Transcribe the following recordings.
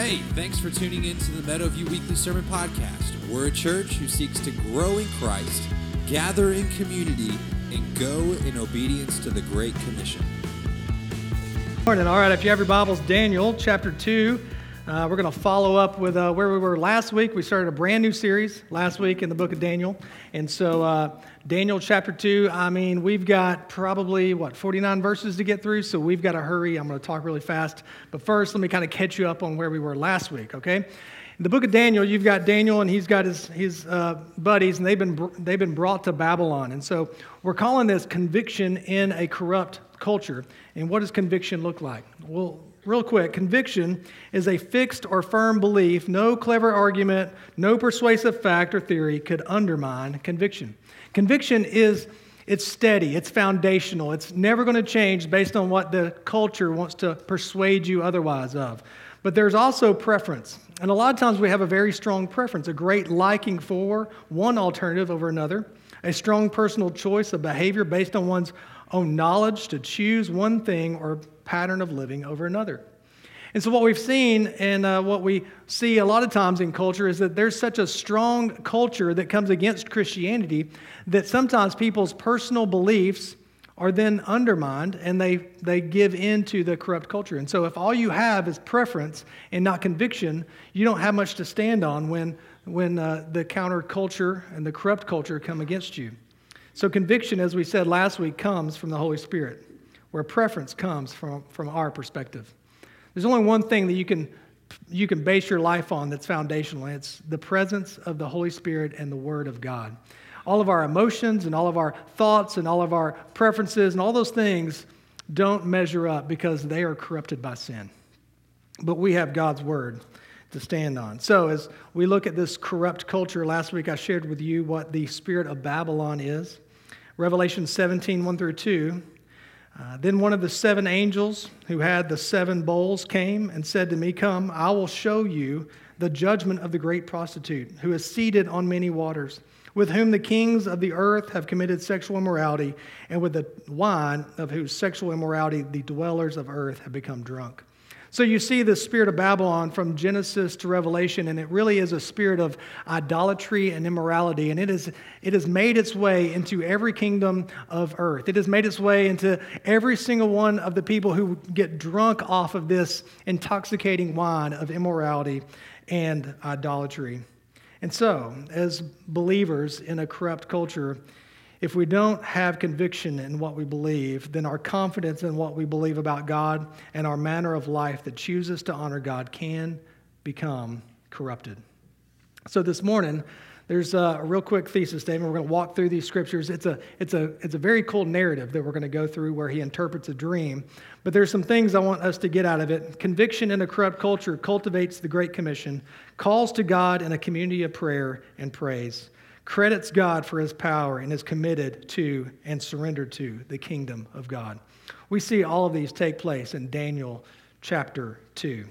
Hey, thanks for tuning in to the Meadowview Weekly Sermon Podcast. We're a church who seeks to grow in Christ, gather in community, and go in obedience to the Great Commission. Morning. All right, if you have your Bibles, Daniel chapter 2. Uh, we're going to follow up with uh, where we were last week. We started a brand new series last week in the book of Daniel. And so, uh, Daniel chapter 2, I mean, we've got probably, what, 49 verses to get through, so we've got to hurry. I'm going to talk really fast. But first, let me kind of catch you up on where we were last week, okay? In the book of Daniel, you've got Daniel and he's got his, his uh, buddies, and they've been, they've been brought to Babylon. And so, we're calling this conviction in a corrupt culture. And what does conviction look like? Well, real quick conviction is a fixed or firm belief. No clever argument, no persuasive fact or theory could undermine conviction. Conviction is it's steady, it's foundational, it's never going to change based on what the culture wants to persuade you otherwise of. But there's also preference. And a lot of times we have a very strong preference, a great liking for one alternative over another, a strong personal choice of behavior based on one's own knowledge to choose one thing or pattern of living over another. And so, what we've seen and uh, what we see a lot of times in culture is that there's such a strong culture that comes against Christianity that sometimes people's personal beliefs are then undermined and they, they give in to the corrupt culture. And so, if all you have is preference and not conviction, you don't have much to stand on when, when uh, the counterculture and the corrupt culture come against you. So, conviction, as we said last week, comes from the Holy Spirit, where preference comes from, from our perspective. There's only one thing that you can, you can base your life on that's foundational, and it's the presence of the Holy Spirit and the Word of God. All of our emotions and all of our thoughts and all of our preferences and all those things don't measure up because they are corrupted by sin. But we have God's Word to stand on. So, as we look at this corrupt culture, last week I shared with you what the spirit of Babylon is. Revelation 17, 1 through 2 uh, then one of the seven angels who had the seven bowls came and said to me, Come, I will show you the judgment of the great prostitute, who is seated on many waters, with whom the kings of the earth have committed sexual immorality, and with the wine of whose sexual immorality the dwellers of earth have become drunk. So you see the spirit of Babylon from Genesis to Revelation, and it really is a spirit of idolatry and immorality. And it, is, it has made its way into every kingdom of earth. It has made its way into every single one of the people who get drunk off of this intoxicating wine of immorality and idolatry. And so, as believers in a corrupt culture, if we don't have conviction in what we believe, then our confidence in what we believe about God and our manner of life that chooses to honor God can become corrupted. So this morning, there's a real quick thesis statement. We're going to walk through these scriptures. It's a, it's, a, it's a very cool narrative that we're going to go through where he interprets a dream. But there's some things I want us to get out of it. Conviction in a corrupt culture cultivates the Great Commission, calls to God in a community of prayer and praise credits God for his power and is committed to and surrendered to the kingdom of God. We see all of these take place in Daniel chapter 2.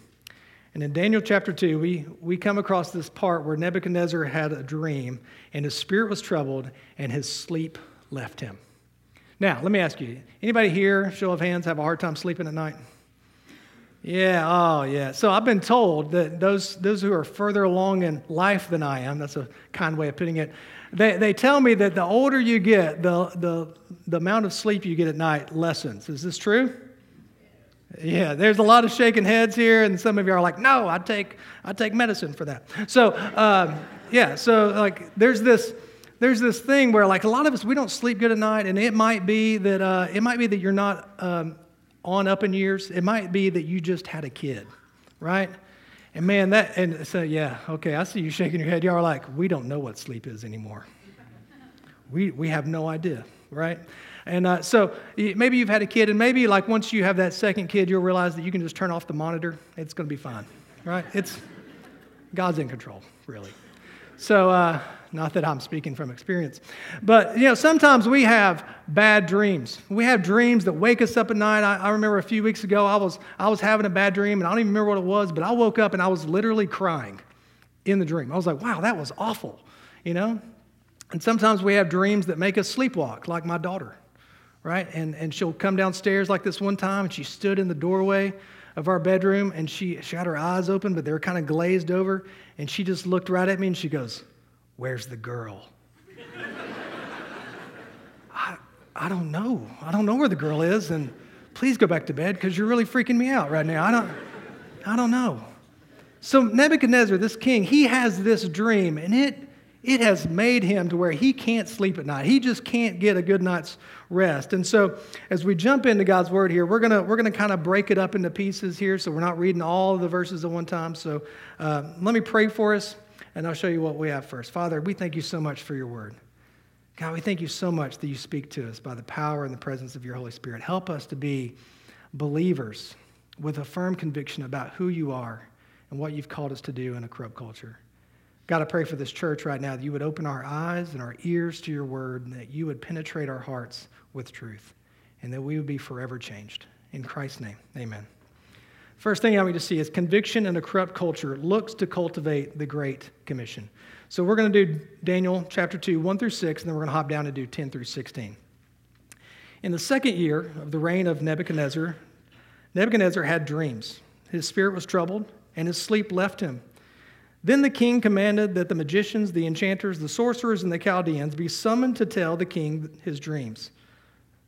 And in Daniel chapter 2, we, we come across this part where Nebuchadnezzar had a dream and his spirit was troubled and his sleep left him. Now, let me ask you anybody here, show of hands, have a hard time sleeping at night? Yeah, oh, yeah. So I've been told that those, those who are further along in life than I am, that's a kind way of putting it, they, they tell me that the older you get, the, the, the amount of sleep you get at night lessens. Is this true? Yeah, there's a lot of shaking heads here, and some of you are like, no, I take, I take medicine for that. So, um, yeah, so like there's this, there's this thing where like a lot of us, we don't sleep good at night, and it might be that, uh, it might be that you're not um, on up in years. It might be that you just had a kid, right? And man, that, and so yeah, okay, I see you shaking your head. Y'all are like, we don't know what sleep is anymore. we, we have no idea, right? And uh, so maybe you've had a kid, and maybe like once you have that second kid, you'll realize that you can just turn off the monitor. It's going to be fine, right? It's God's in control, really. So, uh, not that I'm speaking from experience. But, you know, sometimes we have bad dreams. We have dreams that wake us up at night. I, I, remember a few weeks ago, I was, I was having a bad dream, and I don't even remember what it was, but I woke up and I was literally crying in the dream. I was like, wow, that was awful, you know? And sometimes we have dreams that make us sleepwalk, like my daughter, right? And, and she'll come downstairs like this one time, and she stood in the doorway of our bedroom, and she, she had her eyes open, but they were kind of glazed over, and she just looked right at me and she goes, Where's the girl? I, I don't know. I don't know where the girl is, and please go back to bed because you're really freaking me out right now. I don't, I don't know. So Nebuchadnezzar, this king, he has this dream, and it it has made him to where he can't sleep at night. He just can't get a good night's rest. And so, as we jump into God's word here, we're gonna we're gonna kind of break it up into pieces here, so we're not reading all of the verses at one time. So, uh, let me pray for us, and I'll show you what we have first. Father, we thank you so much for your word. God, we thank you so much that you speak to us by the power and the presence of your Holy Spirit. Help us to be believers with a firm conviction about who you are and what you've called us to do in a corrupt culture. God, I pray for this church right now that you would open our eyes and our ears to your word, and that you would penetrate our hearts with truth, and that we would be forever changed. In Christ's name, amen. First thing I want you to see is conviction in a corrupt culture looks to cultivate the Great Commission. So we're going to do Daniel chapter 2, 1 through 6, and then we're going to hop down and do 10 through 16. In the second year of the reign of Nebuchadnezzar, Nebuchadnezzar had dreams. His spirit was troubled, and his sleep left him. Then the king commanded that the magicians, the enchanters, the sorcerers, and the Chaldeans be summoned to tell the king his dreams.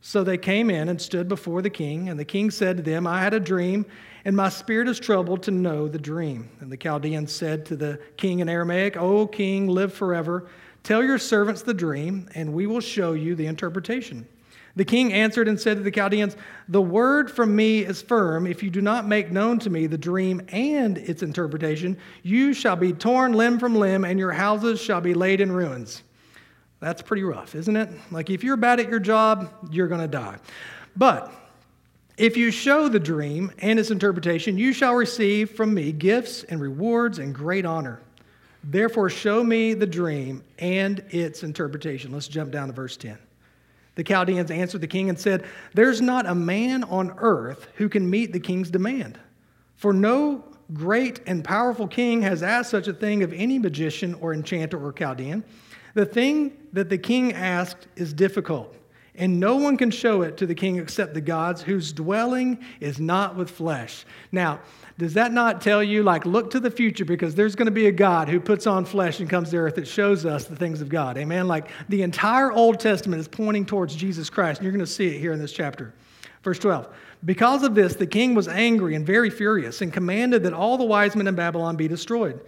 So they came in and stood before the king, and the king said to them, I had a dream, and my spirit is troubled to know the dream. And the Chaldeans said to the king in Aramaic, O king, live forever. Tell your servants the dream, and we will show you the interpretation. The king answered and said to the Chaldeans, The word from me is firm. If you do not make known to me the dream and its interpretation, you shall be torn limb from limb, and your houses shall be laid in ruins. That's pretty rough, isn't it? Like, if you're bad at your job, you're going to die. But if you show the dream and its interpretation, you shall receive from me gifts and rewards and great honor. Therefore, show me the dream and its interpretation. Let's jump down to verse 10. The Chaldeans answered the king and said, There's not a man on earth who can meet the king's demand. For no great and powerful king has asked such a thing of any magician or enchanter or Chaldean. The thing that the king asked is difficult, and no one can show it to the king except the gods whose dwelling is not with flesh. Now, does that not tell you, like, look to the future because there's going to be a God who puts on flesh and comes to earth that shows us the things of God? Amen? Like, the entire Old Testament is pointing towards Jesus Christ, and you're going to see it here in this chapter. Verse 12. Because of this, the king was angry and very furious and commanded that all the wise men in Babylon be destroyed.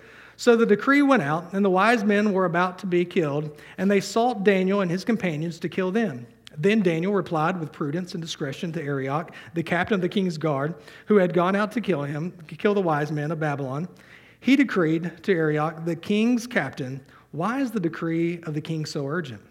So the decree went out, and the wise men were about to be killed, and they sought Daniel and his companions to kill them. Then Daniel replied with prudence and discretion to Arioch, the captain of the king's guard, who had gone out to kill him, to kill the wise men of Babylon. He decreed to Arioch, the king's captain, Why is the decree of the king so urgent?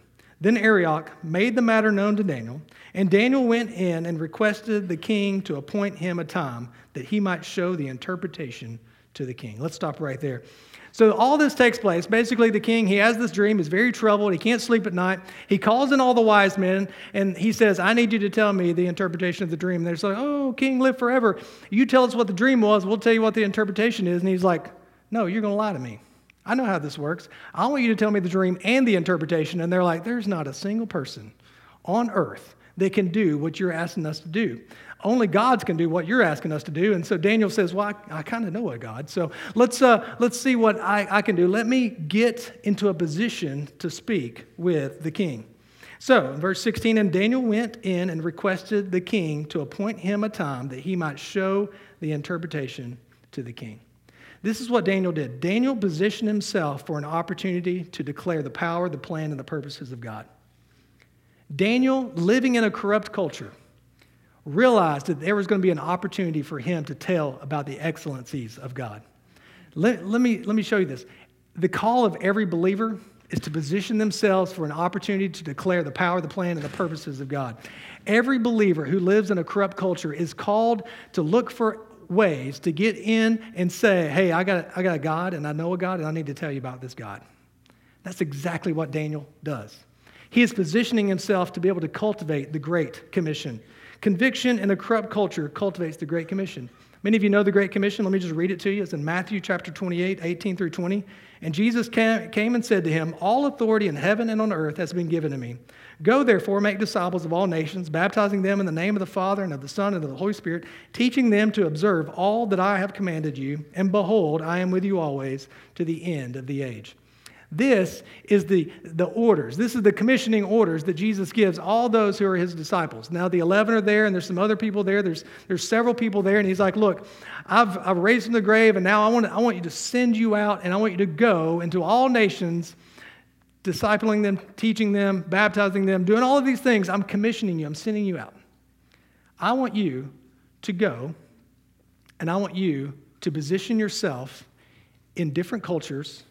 Then Arioch made the matter known to Daniel, and Daniel went in and requested the king to appoint him a time that he might show the interpretation to the king. Let's stop right there. So all this takes place. Basically, the king, he has this dream, he's very troubled, he can't sleep at night. He calls in all the wise men and he says, I need you to tell me the interpretation of the dream. And they're like, Oh, king, live forever. You tell us what the dream was, we'll tell you what the interpretation is. And he's like, No, you're going to lie to me. I know how this works. I want you to tell me the dream and the interpretation. And they're like, There's not a single person on earth that can do what you're asking us to do. Only God's can do what you're asking us to do. And so Daniel says, Well, I, I kind of know a God. So let's, uh, let's see what I, I can do. Let me get into a position to speak with the king. So, in verse 16, and Daniel went in and requested the king to appoint him a time that he might show the interpretation to the king. This is what Daniel did. Daniel positioned himself for an opportunity to declare the power, the plan, and the purposes of God. Daniel, living in a corrupt culture, realized that there was going to be an opportunity for him to tell about the excellencies of God. Let, let, me, let me show you this. The call of every believer is to position themselves for an opportunity to declare the power, the plan, and the purposes of God. Every believer who lives in a corrupt culture is called to look for ways to get in and say, hey, I got, I got a God and I know a God and I need to tell you about this God. That's exactly what Daniel does. He is positioning himself to be able to cultivate the Great Commission. Conviction in a corrupt culture cultivates the Great Commission. Many of you know the Great Commission. Let me just read it to you. It's in Matthew chapter 28, 18 through 20. And Jesus came and said to him, All authority in heaven and on earth has been given to me. Go therefore, make disciples of all nations, baptizing them in the name of the Father and of the Son and of the Holy Spirit, teaching them to observe all that I have commanded you. And behold, I am with you always to the end of the age. This is the, the orders. This is the commissioning orders that Jesus gives all those who are his disciples. Now, the 11 are there, and there's some other people there. There's, there's several people there, and he's like, Look, I've, I've raised from the grave, and now I want, I want you to send you out, and I want you to go into all nations, discipling them, teaching them, baptizing them, doing all of these things. I'm commissioning you, I'm sending you out. I want you to go, and I want you to position yourself in different cultures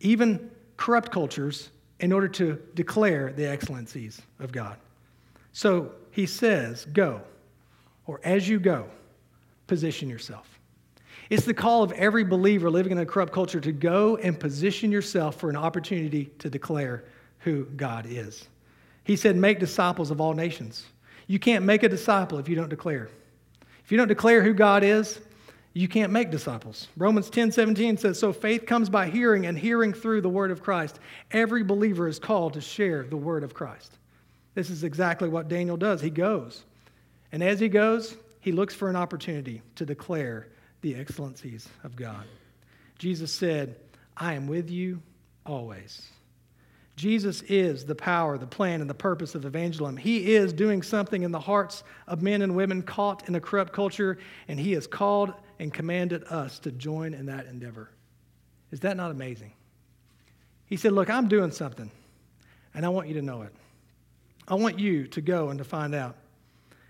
even corrupt cultures, in order to declare the excellencies of God. So he says, Go, or as you go, position yourself. It's the call of every believer living in a corrupt culture to go and position yourself for an opportunity to declare who God is. He said, Make disciples of all nations. You can't make a disciple if you don't declare. If you don't declare who God is, you can't make disciples. Romans 10 17 says, So faith comes by hearing, and hearing through the word of Christ. Every believer is called to share the word of Christ. This is exactly what Daniel does. He goes. And as he goes, he looks for an opportunity to declare the excellencies of God. Jesus said, I am with you always. Jesus is the power, the plan, and the purpose of evangelism. He is doing something in the hearts of men and women caught in a corrupt culture, and He has called and commanded us to join in that endeavor. Is that not amazing? He said, Look, I'm doing something, and I want you to know it. I want you to go and to find out.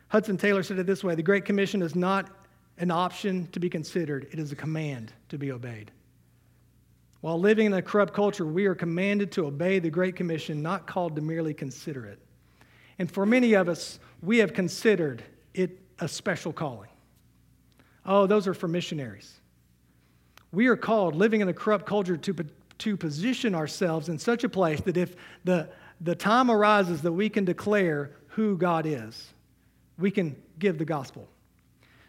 Hudson Taylor said it this way The Great Commission is not an option to be considered, it is a command to be obeyed. While living in a corrupt culture, we are commanded to obey the Great Commission, not called to merely consider it. And for many of us, we have considered it a special calling. Oh, those are for missionaries. We are called, living in a corrupt culture, to, to position ourselves in such a place that if the, the time arises that we can declare who God is, we can give the gospel.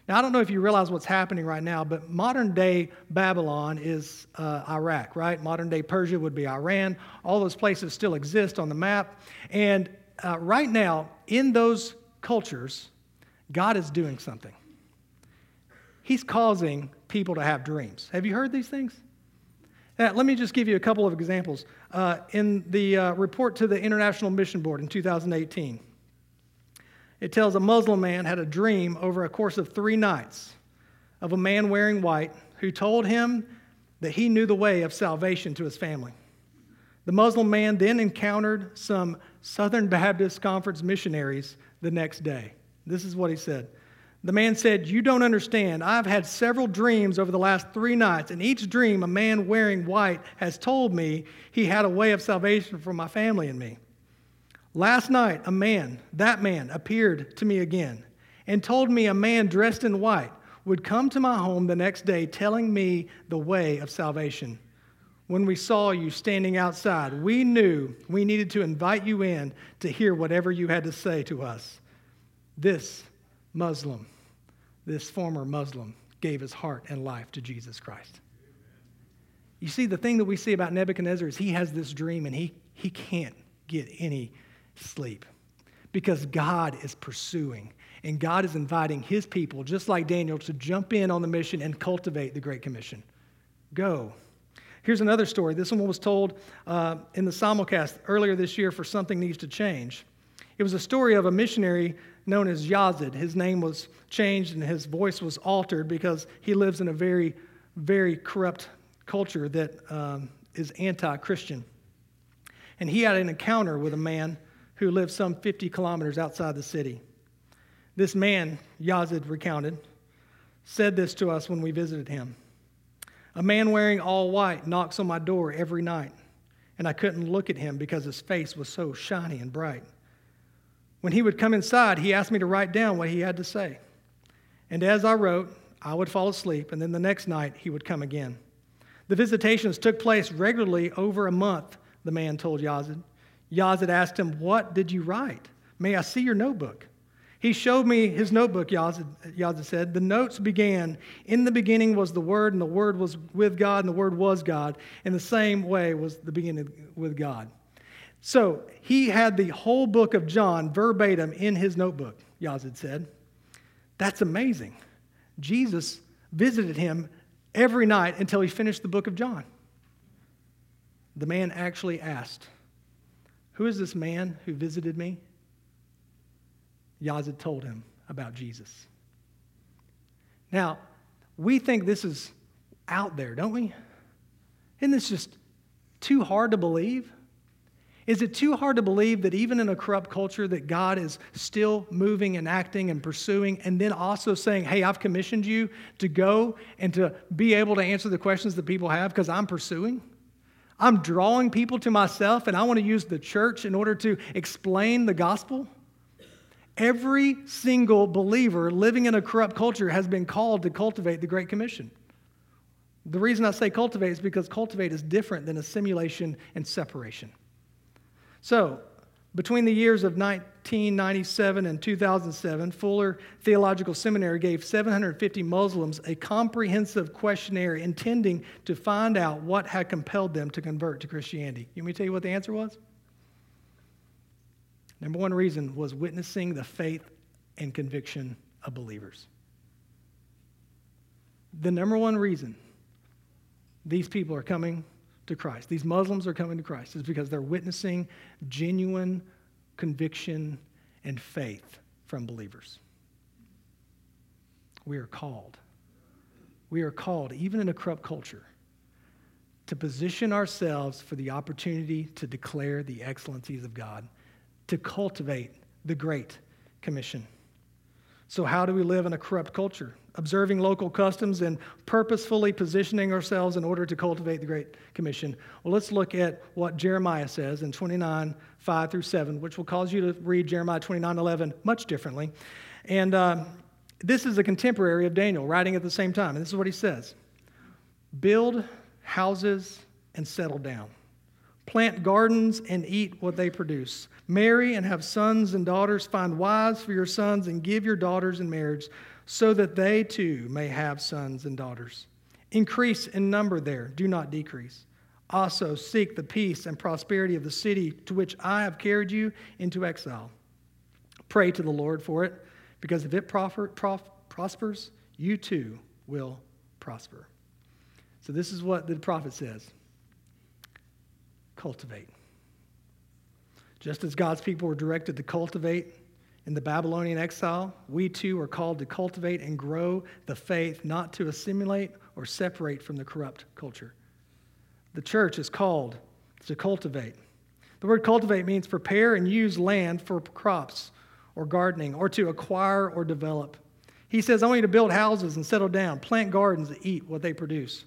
Now, I don't know if you realize what's happening right now, but modern day Babylon is uh, Iraq, right? Modern day Persia would be Iran. All those places still exist on the map. And uh, right now, in those cultures, God is doing something. He's causing people to have dreams. Have you heard these things? Now, let me just give you a couple of examples. Uh, in the uh, report to the International Mission Board in 2018, it tells a Muslim man had a dream over a course of three nights of a man wearing white who told him that he knew the way of salvation to his family. The Muslim man then encountered some Southern Baptist Conference missionaries the next day. This is what he said. The man said, You don't understand. I've had several dreams over the last three nights, and each dream, a man wearing white has told me he had a way of salvation for my family and me. Last night, a man, that man, appeared to me again and told me a man dressed in white would come to my home the next day telling me the way of salvation. When we saw you standing outside, we knew we needed to invite you in to hear whatever you had to say to us. This Muslim, this former Muslim, gave his heart and life to Jesus Christ. You see, the thing that we see about Nebuchadnezzar is he has this dream and he, he can't get any sleep because God is pursuing and God is inviting his people, just like Daniel, to jump in on the mission and cultivate the Great Commission. Go. Here's another story. This one was told uh, in the simulcast earlier this year for Something Needs to Change. It was a story of a missionary known as Yazid. His name was changed and his voice was altered because he lives in a very, very corrupt culture that um, is anti Christian. And he had an encounter with a man who lived some 50 kilometers outside the city. This man, Yazid recounted, said this to us when we visited him. A man wearing all white knocks on my door every night, and I couldn't look at him because his face was so shiny and bright. When he would come inside, he asked me to write down what he had to say. And as I wrote, I would fall asleep, and then the next night he would come again. The visitations took place regularly over a month, the man told Yazid. Yazid asked him, What did you write? May I see your notebook? He showed me his notebook, Yazid Yazid said. The notes began In the beginning was the Word, and the Word was with God, and the Word was God. In the same way was the beginning with God. So he had the whole book of John verbatim in his notebook, Yazid said. That's amazing. Jesus visited him every night until he finished the book of John. The man actually asked, Who is this man who visited me? Yazid told him about Jesus. Now, we think this is out there, don't we? Isn't this just too hard to believe? Is it too hard to believe that even in a corrupt culture that God is still moving and acting and pursuing and then also saying, "Hey, I've commissioned you to go and to be able to answer the questions that people have because I'm pursuing?" I'm drawing people to myself and I want to use the church in order to explain the gospel. Every single believer living in a corrupt culture has been called to cultivate the Great Commission. The reason I say cultivate is because cultivate is different than assimilation and separation. So, between the years of 1997 and 2007, Fuller Theological Seminary gave 750 Muslims a comprehensive questionnaire intending to find out what had compelled them to convert to Christianity. You want me to tell you what the answer was? Number one reason was witnessing the faith and conviction of believers. The number one reason these people are coming to Christ, these Muslims are coming to Christ, is because they're witnessing genuine conviction and faith from believers. We are called. We are called, even in a corrupt culture, to position ourselves for the opportunity to declare the excellencies of God, to cultivate the Great Commission. So, how do we live in a corrupt culture? Observing local customs and purposefully positioning ourselves in order to cultivate the Great Commission. Well, let's look at what Jeremiah says in 29, 5 through 7, which will cause you to read Jeremiah 29, 11 much differently. And uh, this is a contemporary of Daniel writing at the same time. And this is what he says Build houses and settle down. Plant gardens and eat what they produce. Marry and have sons and daughters. Find wives for your sons and give your daughters in marriage so that they too may have sons and daughters. Increase in number there, do not decrease. Also, seek the peace and prosperity of the city to which I have carried you into exile. Pray to the Lord for it, because if it prospers, you too will prosper. So, this is what the prophet says cultivate. Just as God's people were directed to cultivate in the Babylonian exile, we too are called to cultivate and grow the faith, not to assimilate or separate from the corrupt culture. The church is called to cultivate. The word cultivate means prepare and use land for crops or gardening or to acquire or develop. He says, I want you to build houses and settle down, plant gardens and eat what they produce.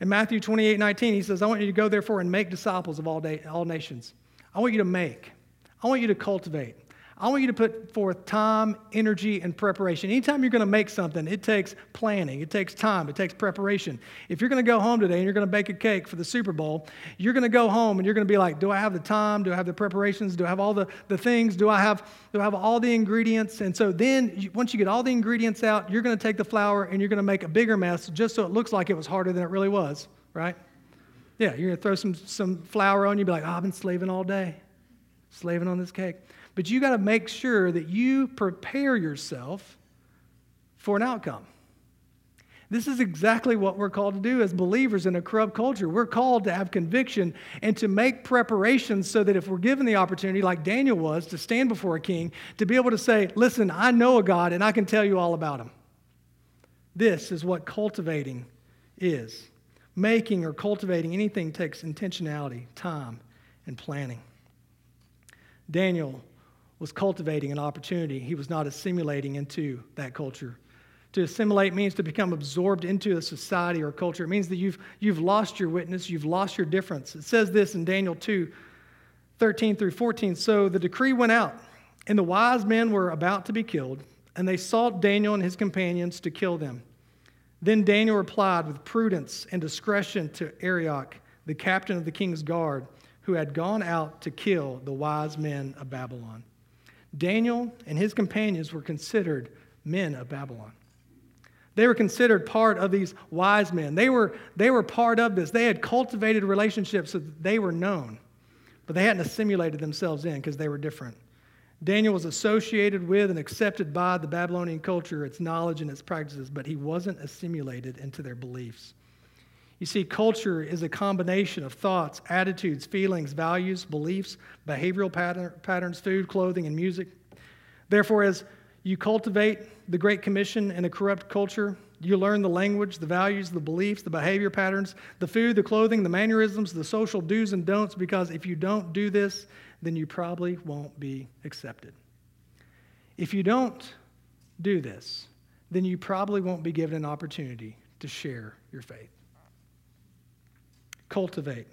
In Matthew 28 19, he says, I want you to go therefore and make disciples of all, day, all nations. I want you to make. I want you to cultivate. I want you to put forth time, energy, and preparation. Anytime you're going to make something, it takes planning, it takes time, it takes preparation. If you're going to go home today and you're going to bake a cake for the Super Bowl, you're going to go home and you're going to be like, Do I have the time? Do I have the preparations? Do I have all the, the things? Do I, have, do I have all the ingredients? And so then, once you get all the ingredients out, you're going to take the flour and you're going to make a bigger mess just so it looks like it was harder than it really was, right? Yeah, you're going to throw some, some flour on you, be like, oh, I've been slaving all day, slaving on this cake. But you got to make sure that you prepare yourself for an outcome. This is exactly what we're called to do as believers in a corrupt culture. We're called to have conviction and to make preparations so that if we're given the opportunity, like Daniel was, to stand before a king, to be able to say, Listen, I know a God and I can tell you all about him. This is what cultivating is. Making or cultivating anything takes intentionality, time, and planning. Daniel was cultivating an opportunity. He was not assimilating into that culture. To assimilate means to become absorbed into a society or culture. It means that you've, you've lost your witness, you've lost your difference. It says this in Daniel 2 13 through 14. So the decree went out, and the wise men were about to be killed, and they sought Daniel and his companions to kill them. Then Daniel replied with prudence and discretion to Arioch, the captain of the king's guard, who had gone out to kill the wise men of Babylon. Daniel and his companions were considered men of Babylon. They were considered part of these wise men. They were, they were part of this. They had cultivated relationships so that they were known, but they hadn't assimilated themselves in because they were different. Daniel was associated with and accepted by the Babylonian culture, its knowledge and its practices, but he wasn't assimilated into their beliefs. You see, culture is a combination of thoughts, attitudes, feelings, values, beliefs, behavioral pattern, patterns, food, clothing, and music. Therefore, as you cultivate the Great Commission in a corrupt culture, you learn the language, the values, the beliefs, the behavior patterns, the food, the clothing, the mannerisms, the social do's and don'ts, because if you don't do this, then you probably won't be accepted. If you don't do this, then you probably won't be given an opportunity to share your faith. Cultivate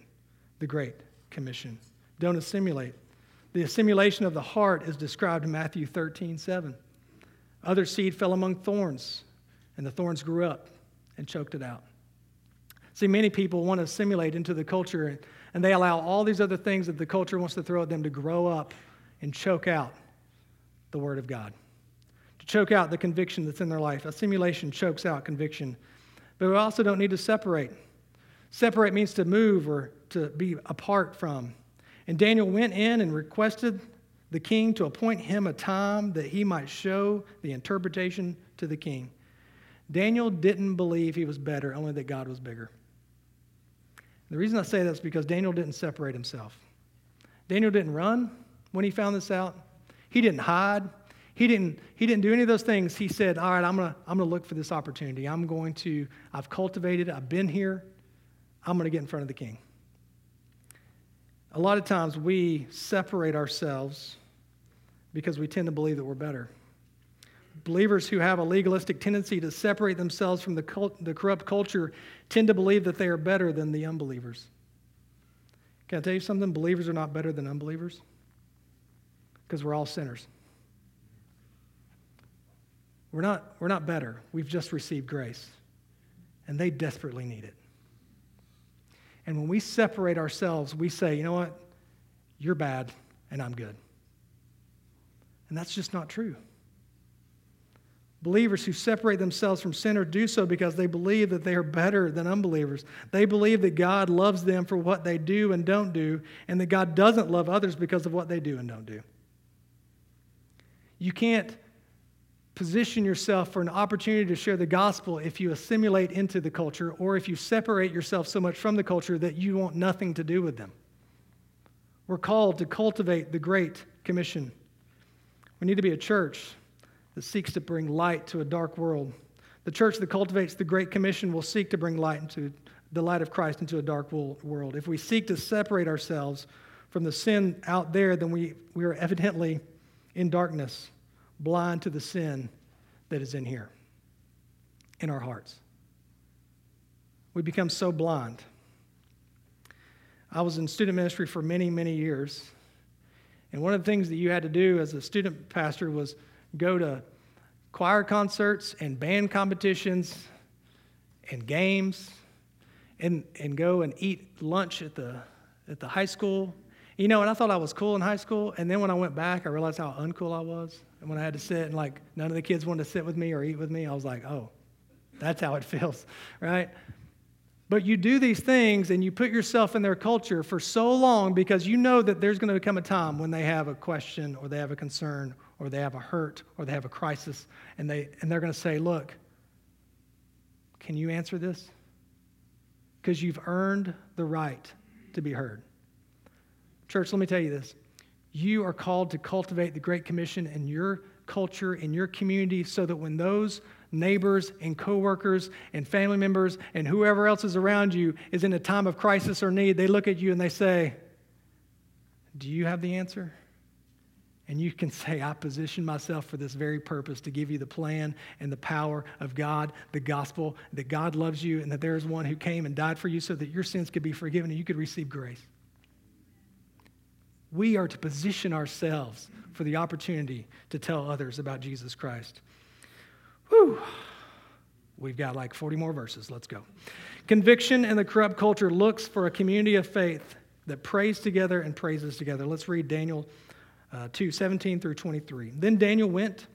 the Great Commission. Don't assimilate. The assimilation of the heart is described in Matthew 13, 7. Other seed fell among thorns, and the thorns grew up and choked it out. See, many people want to assimilate into the culture, and they allow all these other things that the culture wants to throw at them to grow up and choke out the Word of God, to choke out the conviction that's in their life. Assimilation chokes out conviction. But we also don't need to separate. Separate means to move or to be apart from. And Daniel went in and requested the king to appoint him a time that he might show the interpretation to the king. Daniel didn't believe he was better, only that God was bigger. The reason I say that is because Daniel didn't separate himself. Daniel didn't run when he found this out. He didn't hide. He didn't, he didn't do any of those things. He said, All right, I'm going to I'm going to look for this opportunity. I'm going to, I've cultivated, I've been here. I'm going to get in front of the king. A lot of times we separate ourselves because we tend to believe that we're better. Believers who have a legalistic tendency to separate themselves from the, cult, the corrupt culture tend to believe that they are better than the unbelievers. Can I tell you something? Believers are not better than unbelievers because we're all sinners. We're not, we're not better. We've just received grace, and they desperately need it. And when we separate ourselves, we say, you know what? You're bad, and I'm good. And that's just not true. Believers who separate themselves from sinners do so because they believe that they are better than unbelievers. They believe that God loves them for what they do and don't do, and that God doesn't love others because of what they do and don't do. You can't position yourself for an opportunity to share the gospel if you assimilate into the culture or if you separate yourself so much from the culture that you want nothing to do with them. We're called to cultivate the Great Commission. We need to be a church that seeks to bring light to a dark world. The church that cultivates the Great Commission will seek to bring light into the light of Christ into a dark world. If we seek to separate ourselves from the sin out there, then we, we are evidently in darkness, blind to the sin that is in here, in our hearts. We become so blind. I was in student ministry for many, many years. And one of the things that you had to do as a student pastor was go to choir concerts and band competitions and games and, and go and eat lunch at the, at the high school. You know, and I thought I was cool in high school. And then when I went back, I realized how uncool I was. And when I had to sit and like none of the kids wanted to sit with me or eat with me, I was like, oh, that's how it feels, right? But you do these things and you put yourself in their culture for so long because you know that there's going to come a time when they have a question or they have a concern or they have a hurt or they have a crisis and, they, and they're going to say, Look, can you answer this? Because you've earned the right to be heard. Church, let me tell you this. You are called to cultivate the Great Commission in your culture, in your community, so that when those neighbors and coworkers and family members and whoever else is around you is in a time of crisis or need, they look at you and they say, Do you have the answer? And you can say, I position myself for this very purpose to give you the plan and the power of God, the gospel, that God loves you, and that there is one who came and died for you so that your sins could be forgiven and you could receive grace. We are to position ourselves for the opportunity to tell others about Jesus Christ. Whew. We've got like 40 more verses. Let's go. Conviction in the corrupt culture looks for a community of faith that prays together and praises together. Let's read Daniel uh, 2 17 through 23. Then Daniel went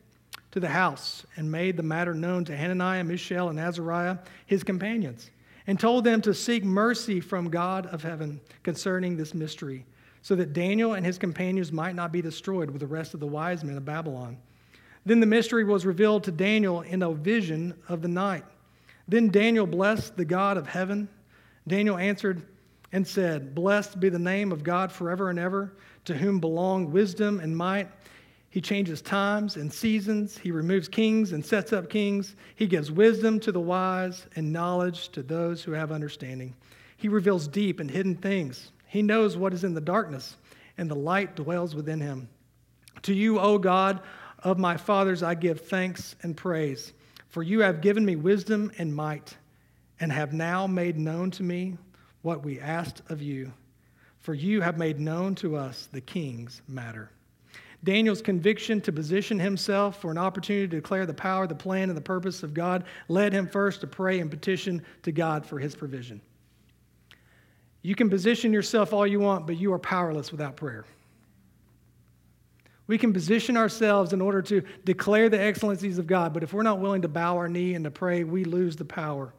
to the house and made the matter known to Hananiah, Mishael, and Azariah, his companions, and told them to seek mercy from God of heaven concerning this mystery, so that Daniel and his companions might not be destroyed with the rest of the wise men of Babylon. Then the mystery was revealed to Daniel in a vision of the night. Then Daniel blessed the God of heaven. Daniel answered and said, Blessed be the name of God forever and ever, to whom belong wisdom and might he changes times and seasons. He removes kings and sets up kings. He gives wisdom to the wise and knowledge to those who have understanding. He reveals deep and hidden things. He knows what is in the darkness, and the light dwells within him. To you, O God of my fathers, I give thanks and praise, for you have given me wisdom and might, and have now made known to me what we asked of you. For you have made known to us the king's matter. Daniel's conviction to position himself for an opportunity to declare the power, the plan, and the purpose of God led him first to pray and petition to God for his provision. You can position yourself all you want, but you are powerless without prayer. We can position ourselves in order to declare the excellencies of God, but if we're not willing to bow our knee and to pray, we lose the power.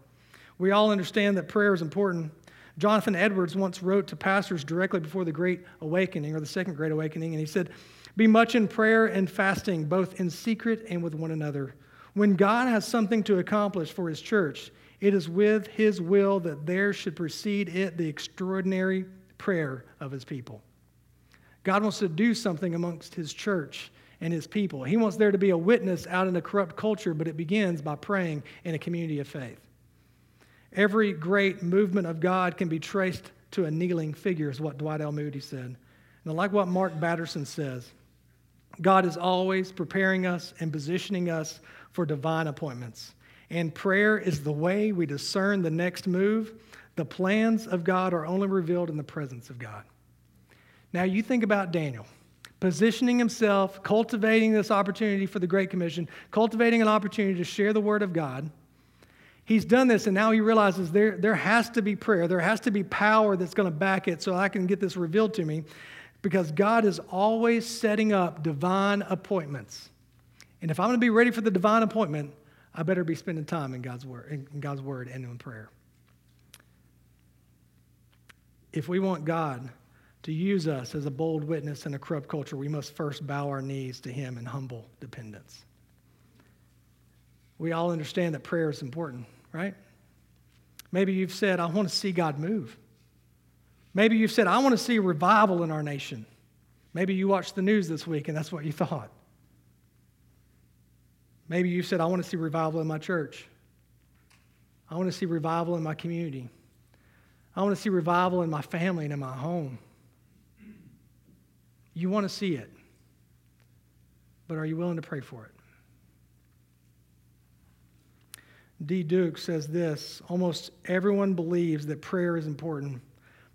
We all understand that prayer is important. Jonathan Edwards once wrote to pastors directly before the Great Awakening or the Second Great Awakening, and he said, be much in prayer and fasting, both in secret and with one another. When God has something to accomplish for his church, it is with his will that there should precede it the extraordinary prayer of his people. God wants to do something amongst his church and his people. He wants there to be a witness out in a corrupt culture, but it begins by praying in a community of faith. Every great movement of God can be traced to a kneeling figure, is what Dwight L. Moody said. And like what Mark Batterson says. God is always preparing us and positioning us for divine appointments. And prayer is the way we discern the next move. The plans of God are only revealed in the presence of God. Now, you think about Daniel positioning himself, cultivating this opportunity for the Great Commission, cultivating an opportunity to share the Word of God. He's done this, and now he realizes there, there has to be prayer. There has to be power that's going to back it so I can get this revealed to me because God is always setting up divine appointments. And if I'm going to be ready for the divine appointment, I better be spending time in God's word, in God's word and in prayer. If we want God to use us as a bold witness in a corrupt culture, we must first bow our knees to Him in humble dependence. We all understand that prayer is important, right? Maybe you've said, I want to see God move. Maybe you've said, I want to see a revival in our nation. Maybe you watched the news this week and that's what you thought. Maybe you said, I want to see revival in my church. I want to see revival in my community. I want to see revival in my family and in my home. You want to see it, but are you willing to pray for it? Dee Duke says this almost everyone believes that prayer is important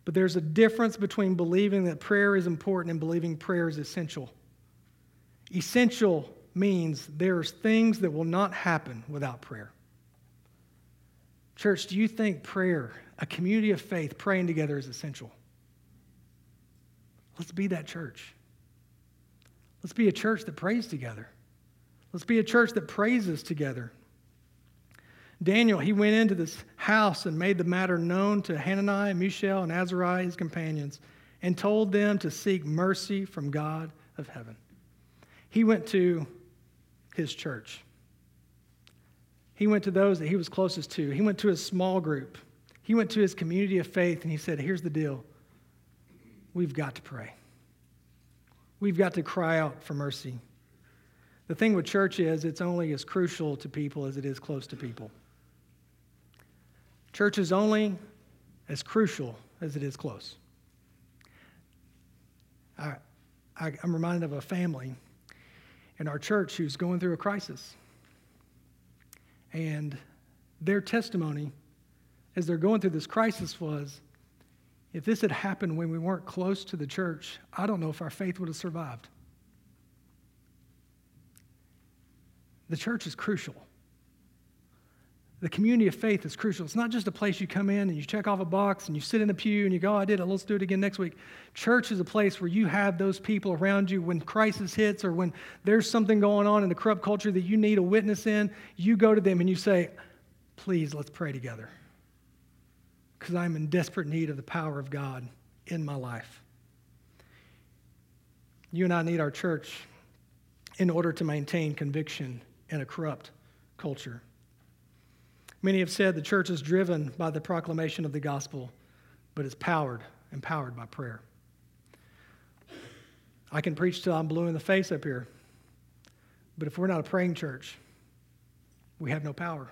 but there's a difference between believing that prayer is important and believing prayer is essential. Essential means there's things that will not happen without prayer. Church, do you think prayer, a community of faith praying together, is essential? Let's be that church. Let's be a church that prays together. Let's be a church that praises together. Daniel, he went into this house and made the matter known to Hananiah, Mishael, and Azariah, his companions, and told them to seek mercy from God of heaven. He went to his church. He went to those that he was closest to. He went to his small group. He went to his community of faith and he said, Here's the deal. We've got to pray. We've got to cry out for mercy. The thing with church is, it's only as crucial to people as it is close to people. Church is only as crucial as it is close. I, I, am reminded of a family in our church who's going through a crisis. And their testimony as they're going through this crisis was if this had happened when we weren't close to the church, I don't know if our faith would have survived. The church is crucial. The community of faith is crucial. It's not just a place you come in and you check off a box and you sit in a pew and you go, oh, I did it, let's do it again next week. Church is a place where you have those people around you when crisis hits or when there's something going on in the corrupt culture that you need a witness in. You go to them and you say, Please, let's pray together. Because I'm in desperate need of the power of God in my life. You and I need our church in order to maintain conviction in a corrupt culture. Many have said the church is driven by the proclamation of the gospel, but it's powered, empowered by prayer. I can preach till I'm blue in the face up here, but if we're not a praying church, we have no power.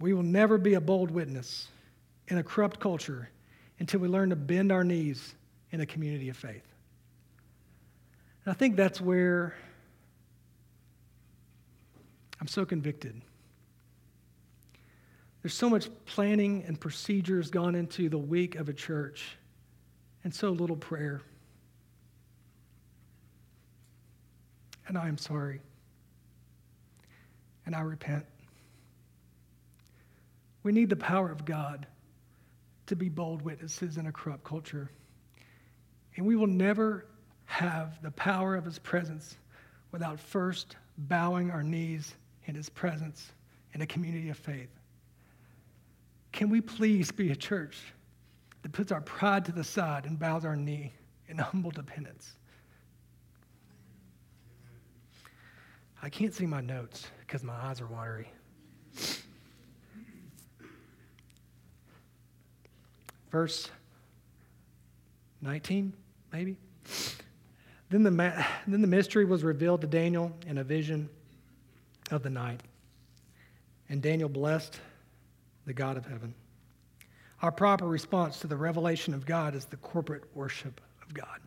We will never be a bold witness in a corrupt culture until we learn to bend our knees in a community of faith. And I think that's where I'm so convicted. There's so much planning and procedures gone into the week of a church, and so little prayer. And I am sorry. And I repent. We need the power of God to be bold witnesses in a corrupt culture. And we will never have the power of His presence without first bowing our knees in His presence in a community of faith. Can we please be a church that puts our pride to the side and bows our knee in humble dependence? I can't see my notes because my eyes are watery. Verse 19, maybe? Then the, ma- then the mystery was revealed to Daniel in a vision of the night. And Daniel blessed the God of heaven. Our proper response to the revelation of God is the corporate worship of God.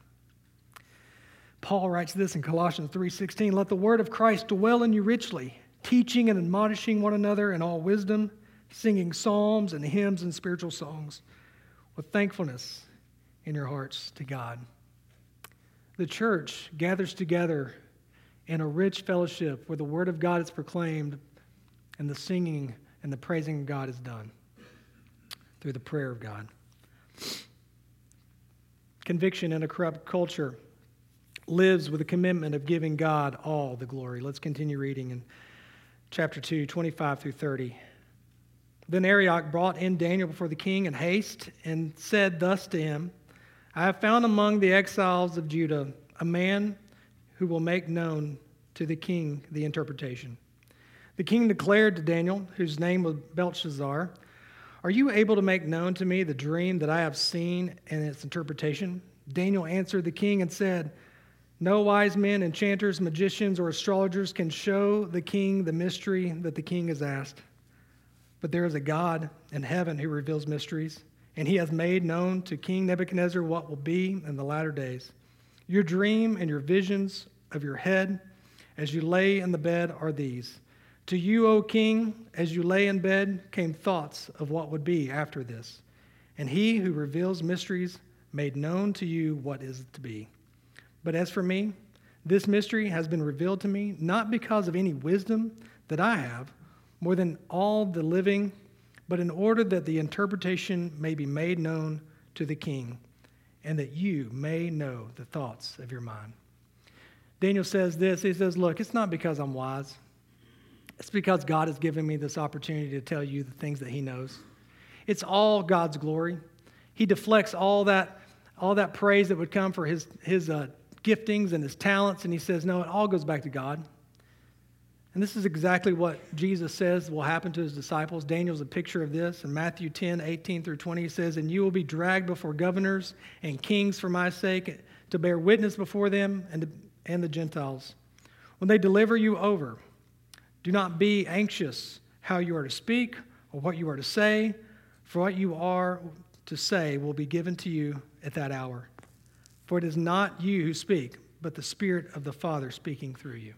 Paul writes this in Colossians 3:16, "Let the word of Christ dwell in you richly, teaching and admonishing one another in all wisdom, singing psalms and hymns and spiritual songs with thankfulness in your hearts to God." The church gathers together in a rich fellowship where the word of God is proclaimed and the singing and the praising of God is done through the prayer of God. Conviction in a corrupt culture lives with a commitment of giving God all the glory. Let's continue reading in chapter 2, 25 through 30. Then Arioch brought in Daniel before the king in haste and said thus to him I have found among the exiles of Judah a man who will make known to the king the interpretation. The king declared to Daniel, whose name was Belteshazzar, Are you able to make known to me the dream that I have seen and its interpretation? Daniel answered the king and said, No wise men, enchanters, magicians, or astrologers can show the king the mystery that the king has asked. But there is a God in heaven who reveals mysteries, and he has made known to King Nebuchadnezzar what will be in the latter days. Your dream and your visions of your head as you lay in the bed are these. To you, O king, as you lay in bed, came thoughts of what would be after this. And he who reveals mysteries made known to you what is to be. But as for me, this mystery has been revealed to me not because of any wisdom that I have, more than all the living, but in order that the interpretation may be made known to the king, and that you may know the thoughts of your mind. Daniel says this He says, Look, it's not because I'm wise, it's because God has given me this opportunity to tell you the things that He knows. It's all God's glory. He deflects all that, all that praise that would come for His, his uh, giftings and His talents, and He says, No, it all goes back to God. And this is exactly what Jesus says will happen to his disciples. Daniel's a picture of this. In Matthew 10, 18 through 20, he says, And you will be dragged before governors and kings for my sake to bear witness before them and, to, and the Gentiles. When they deliver you over, do not be anxious how you are to speak or what you are to say, for what you are to say will be given to you at that hour. For it is not you who speak, but the Spirit of the Father speaking through you.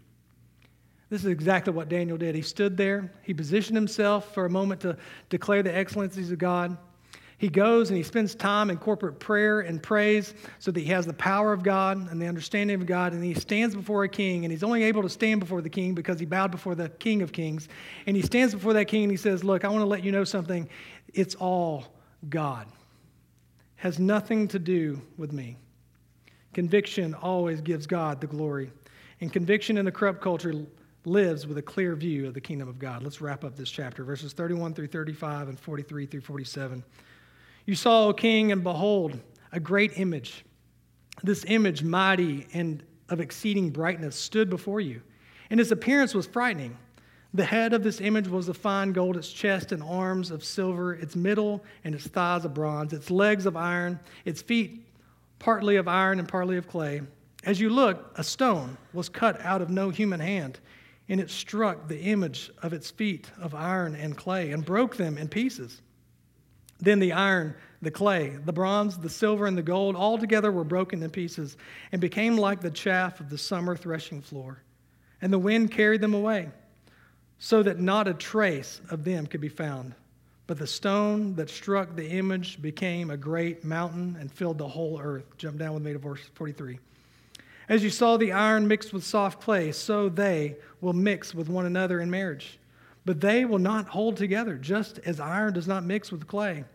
This is exactly what Daniel did. He stood there, he positioned himself for a moment to declare the excellencies of God. He goes and he spends time in corporate prayer and prays so that he has the power of God and the understanding of God. And he stands before a king, and he's only able to stand before the king because he bowed before the king of kings. And he stands before that king and he says, Look, I want to let you know something. It's all God, has nothing to do with me. Conviction always gives God the glory. And conviction in the corrupt culture lives with a clear view of the kingdom of God. Let's wrap up this chapter, verses 31 through 35 and 43 through 47. You saw, O king, and behold, a great image. This image, mighty and of exceeding brightness, stood before you, and its appearance was frightening. The head of this image was of fine gold, its chest and arms of silver, its middle and its thighs of bronze, its legs of iron, its feet partly of iron and partly of clay. As you looked, a stone was cut out of no human hand, and it struck the image of its feet of iron and clay and broke them in pieces. Then the iron, the clay, the bronze, the silver, and the gold all together were broken in pieces and became like the chaff of the summer threshing floor. And the wind carried them away, so that not a trace of them could be found. But the stone that struck the image became a great mountain and filled the whole earth. Jump down with me to verse 43. As you saw the iron mixed with soft clay, so they will mix with one another in marriage. But they will not hold together, just as iron does not mix with clay.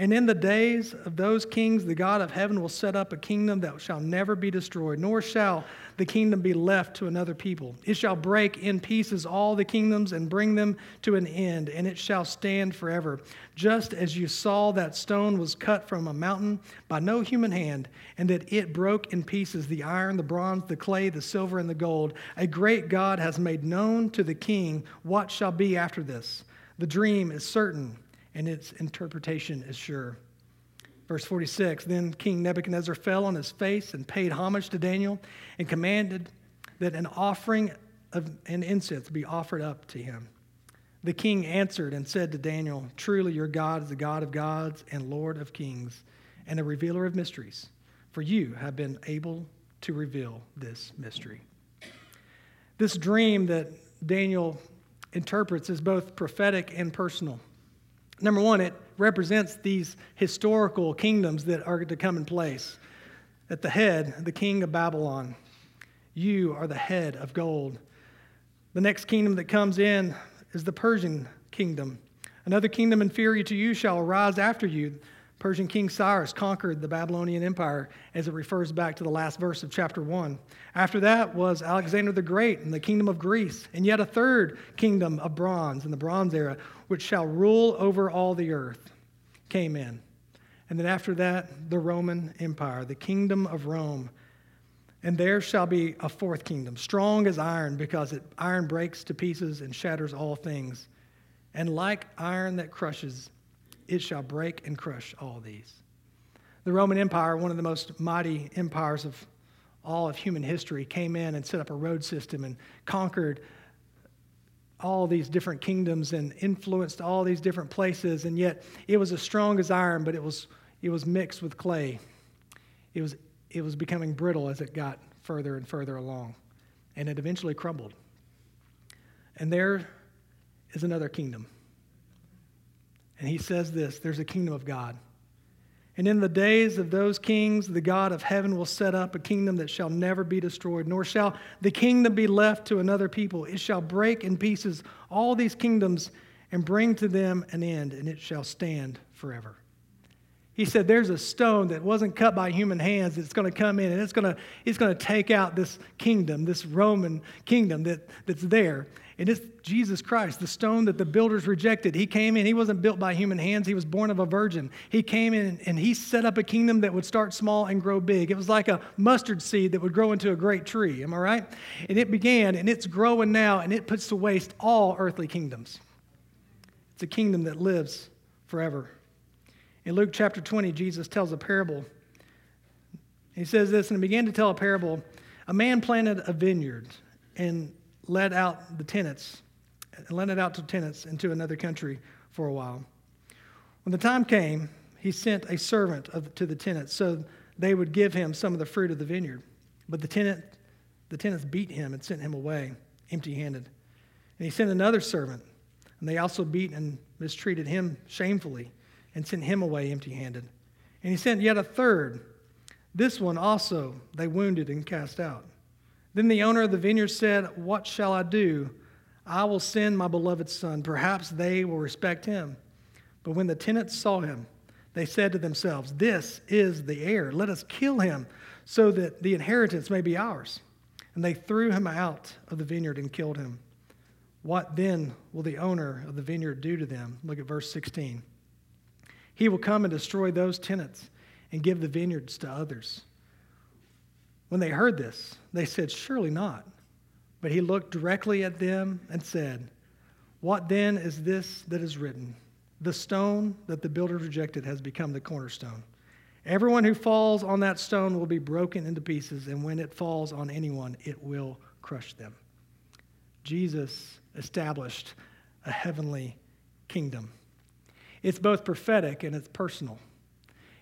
And in the days of those kings, the God of heaven will set up a kingdom that shall never be destroyed, nor shall the kingdom be left to another people. It shall break in pieces all the kingdoms and bring them to an end, and it shall stand forever. Just as you saw that stone was cut from a mountain by no human hand, and that it broke in pieces the iron, the bronze, the clay, the silver, and the gold, a great God has made known to the king what shall be after this. The dream is certain and its interpretation is sure. Verse 46 Then King Nebuchadnezzar fell on his face and paid homage to Daniel and commanded that an offering of an incense be offered up to him. The king answered and said to Daniel, Truly your God is the God of gods and Lord of kings and a revealer of mysteries, for you have been able to reveal this mystery. This dream that Daniel interprets is both prophetic and personal. Number one, it represents these historical kingdoms that are to come in place. At the head, the king of Babylon. You are the head of gold. The next kingdom that comes in is the Persian kingdom. Another kingdom inferior to you shall arise after you. Persian King Cyrus conquered the Babylonian Empire, as it refers back to the last verse of chapter 1. After that was Alexander the Great and the kingdom of Greece, and yet a third kingdom of bronze in the Bronze Era, which shall rule over all the earth, came in. And then after that, the Roman Empire, the kingdom of Rome. And there shall be a fourth kingdom, strong as iron, because it, iron breaks to pieces and shatters all things. And like iron that crushes, it shall break and crush all these. The Roman Empire, one of the most mighty empires of all of human history, came in and set up a road system and conquered all these different kingdoms and influenced all these different places. And yet it was as strong as iron, but it was, it was mixed with clay. It was, it was becoming brittle as it got further and further along. And it eventually crumbled. And there is another kingdom and he says this there's a kingdom of God. And in the days of those kings, the God of heaven will set up a kingdom that shall never be destroyed, nor shall the kingdom be left to another people. It shall break in pieces all these kingdoms and bring to them an end, and it shall stand forever. He said, There's a stone that wasn't cut by human hands that's going to come in, and it's going to, it's going to take out this kingdom, this Roman kingdom that, that's there. And it's Jesus Christ, the stone that the builders rejected. He came in, he wasn't built by human hands, he was born of a virgin. He came in and he set up a kingdom that would start small and grow big. It was like a mustard seed that would grow into a great tree, am I right? And it began, and it's growing now, and it puts to waste all earthly kingdoms. It's a kingdom that lives forever. In Luke chapter 20, Jesus tells a parable. He says this, and he began to tell a parable. A man planted a vineyard and let out the tenants, and lent it out to tenants into another country for a while. When the time came, he sent a servant of, to the tenants so they would give him some of the fruit of the vineyard. But the tenant, the tenants beat him and sent him away empty-handed. And he sent another servant, and they also beat and mistreated him shamefully. and sent him away empty handed. And he sent yet a third. This one also they wounded and cast out. Then the owner of the vineyard said, What shall I do? I will send my beloved son. Perhaps they will respect him. But when the tenants saw him, they said to themselves, This is the heir. Let us kill him so that the inheritance may be ours. And they threw him out of the vineyard and killed him. What then will the owner of the vineyard do to them? Look at verse 16. He will come and destroy those tenants and give the vineyards to others. When they heard this, they said, Surely not. But he looked directly at them and said, What then is this that is written? The stone that the builders rejected has become the cornerstone. Everyone who falls on that stone will be broken into pieces, and when it falls on anyone, it will crush them. Jesus established a heavenly kingdom. It's both prophetic and it's personal.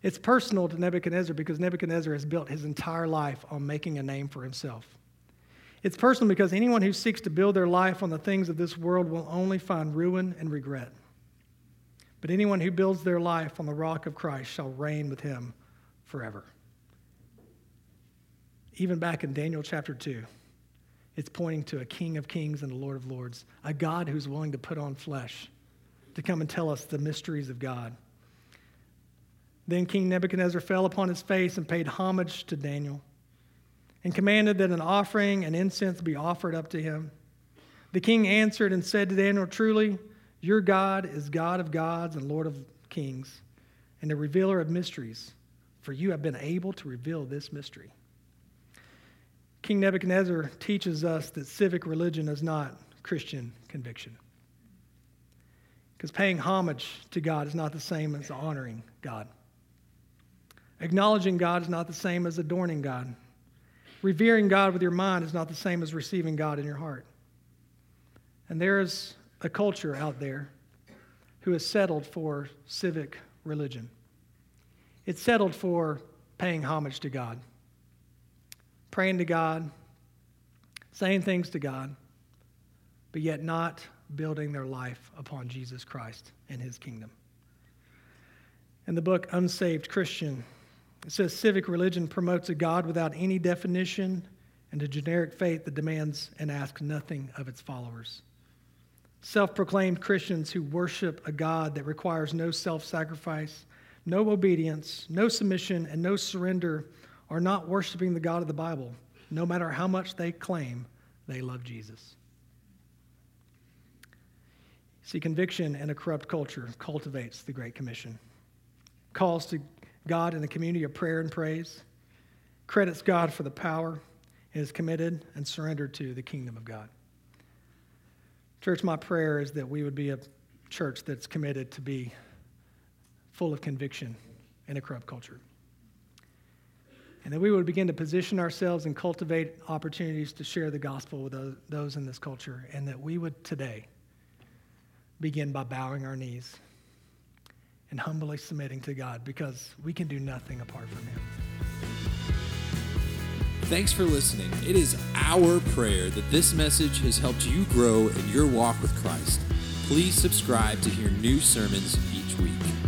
It's personal to Nebuchadnezzar because Nebuchadnezzar has built his entire life on making a name for himself. It's personal because anyone who seeks to build their life on the things of this world will only find ruin and regret. But anyone who builds their life on the rock of Christ shall reign with him forever. Even back in Daniel chapter 2, it's pointing to a King of kings and a Lord of lords, a God who's willing to put on flesh to come and tell us the mysteries of God. Then King Nebuchadnezzar fell upon his face and paid homage to Daniel and commanded that an offering and incense be offered up to him. The king answered and said to Daniel, Truly, your God is God of gods and Lord of kings and a revealer of mysteries, for you have been able to reveal this mystery. King Nebuchadnezzar teaches us that civic religion is not Christian conviction. Because paying homage to God is not the same as honoring God. Acknowledging God is not the same as adorning God. Revering God with your mind is not the same as receiving God in your heart. And there is a culture out there who has settled for civic religion. It's settled for paying homage to God, praying to God, saying things to God, but yet not building their life upon Jesus Christ and his kingdom. In the book Unsaved Christian, it says civic religion promotes a God without any definition and a generic faith that demands and asks nothing of its followers. Self proclaimed Christians who worship a God that requires no self sacrifice, no obedience, no submission, and no surrender are not worshiping the God of the Bible, no matter how much they claim they love Jesus. See, conviction in a corrupt culture cultivates the Great Commission, calls to God in the community of prayer and praise, credits God for the power, and is committed and surrendered to the kingdom of God. Church, my prayer is that we would be a church that's committed to be full of conviction in a corrupt culture. And that we would begin to position ourselves and cultivate opportunities to share the gospel with those in this culture, and that we would today begin by bowing our knees and humbly submitting to God because we can do nothing apart from Him. Thanks for listening. It is our prayer that this message has helped you grow in your walk with Christ. Please subscribe to hear new sermons each week.